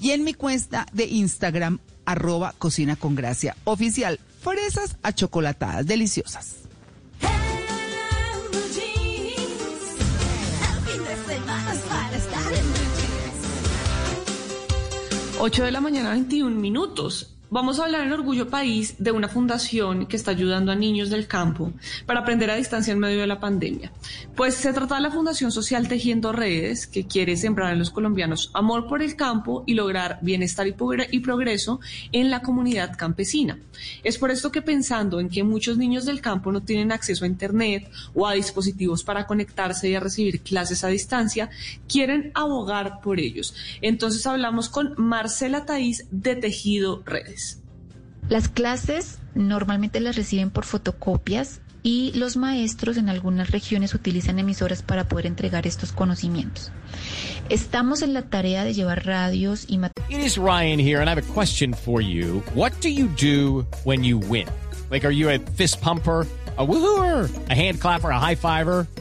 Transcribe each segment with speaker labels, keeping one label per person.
Speaker 1: Y en mi cuenta de Instagram, arroba cocina con gracia oficial, fresas achocolatadas deliciosas.
Speaker 2: 8 de la mañana, 21 minutos. Vamos a hablar en Orgullo País de una fundación que está ayudando a niños del campo para aprender a distancia en medio de la pandemia. Pues se trata de la Fundación Social Tejiendo Redes, que quiere sembrar en los colombianos amor por el campo y lograr bienestar y progreso en la comunidad campesina. Es por esto que pensando en que muchos niños del campo no tienen acceso a Internet o a dispositivos para conectarse y a recibir clases a distancia, quieren abogar por ellos. Entonces hablamos con Marcela Taís de Tejido Redes.
Speaker 3: Las clases normalmente las reciben por fotocopias y los maestros en algunas regiones utilizan emisoras para poder entregar estos conocimientos. Estamos en la tarea de llevar radios y
Speaker 4: It is Ryan here and I have a question for you. What do you do when you win? Like are you a fist pumper? a woohooer, a hand clapper, a high fiver.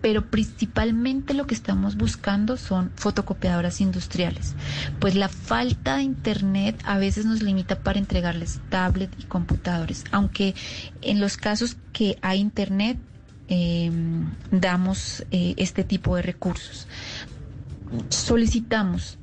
Speaker 3: Pero principalmente lo que estamos buscando son fotocopiadoras industriales. Pues la falta de Internet a veces nos limita para entregarles tablet y computadores, aunque en los casos que hay Internet em, damos eh, este tipo de recursos. Solicitamos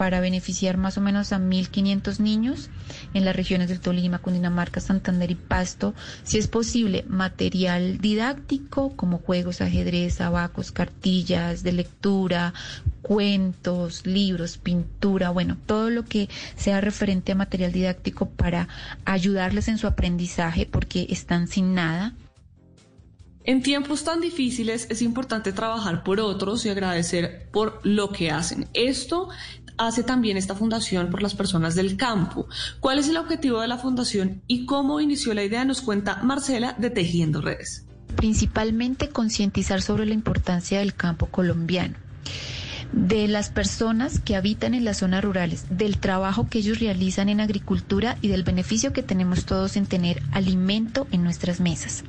Speaker 3: para beneficiar más o menos a 1.500 niños en las regiones del Tolima, Cundinamarca, Santander y Pasto. Si es posible, material didáctico como juegos, ajedrez, abacos, cartillas de lectura, cuentos, libros, pintura, bueno, todo lo que sea referente a material didáctico para ayudarles en su aprendizaje porque están sin nada.
Speaker 2: En tiempos tan difíciles es importante trabajar por otros y agradecer por lo que hacen. Esto hace también esta fundación por las personas del campo. ¿Cuál es el objetivo de la fundación y cómo inició la idea? Nos cuenta Marcela de Tejiendo Redes.
Speaker 3: Principalmente concientizar sobre la importancia del campo colombiano de las personas que habitan en las zonas rurales, del trabajo que ellos realizan en agricultura y del beneficio que tenemos todos en tener alimento en nuestras mesas.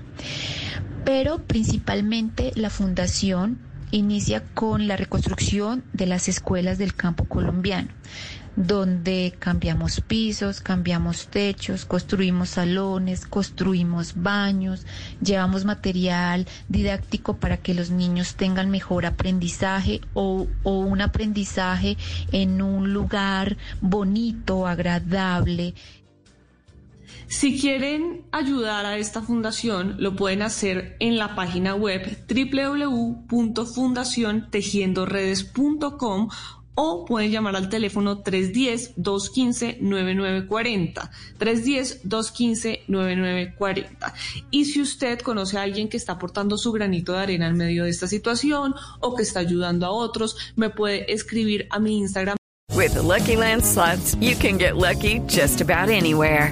Speaker 3: Pero principalmente la fundación inicia con la reconstrucción de las escuelas del campo colombiano, donde cambiamos pisos, cambiamos techos, construimos salones, construimos baños, llevamos material didáctico para que los niños tengan mejor aprendizaje o, o un aprendizaje en un lugar bonito, agradable.
Speaker 2: Si quieren ayudar a esta fundación, lo pueden hacer en la página web www.fundaciontejiendoredes.com o pueden llamar al teléfono 310-215-9940. 310-215-9940. Y si usted conoce a alguien que está aportando su granito de arena en medio de esta situación o que está ayudando a otros, me puede escribir a mi Instagram.
Speaker 5: With Lucky Land you can get lucky just about anywhere.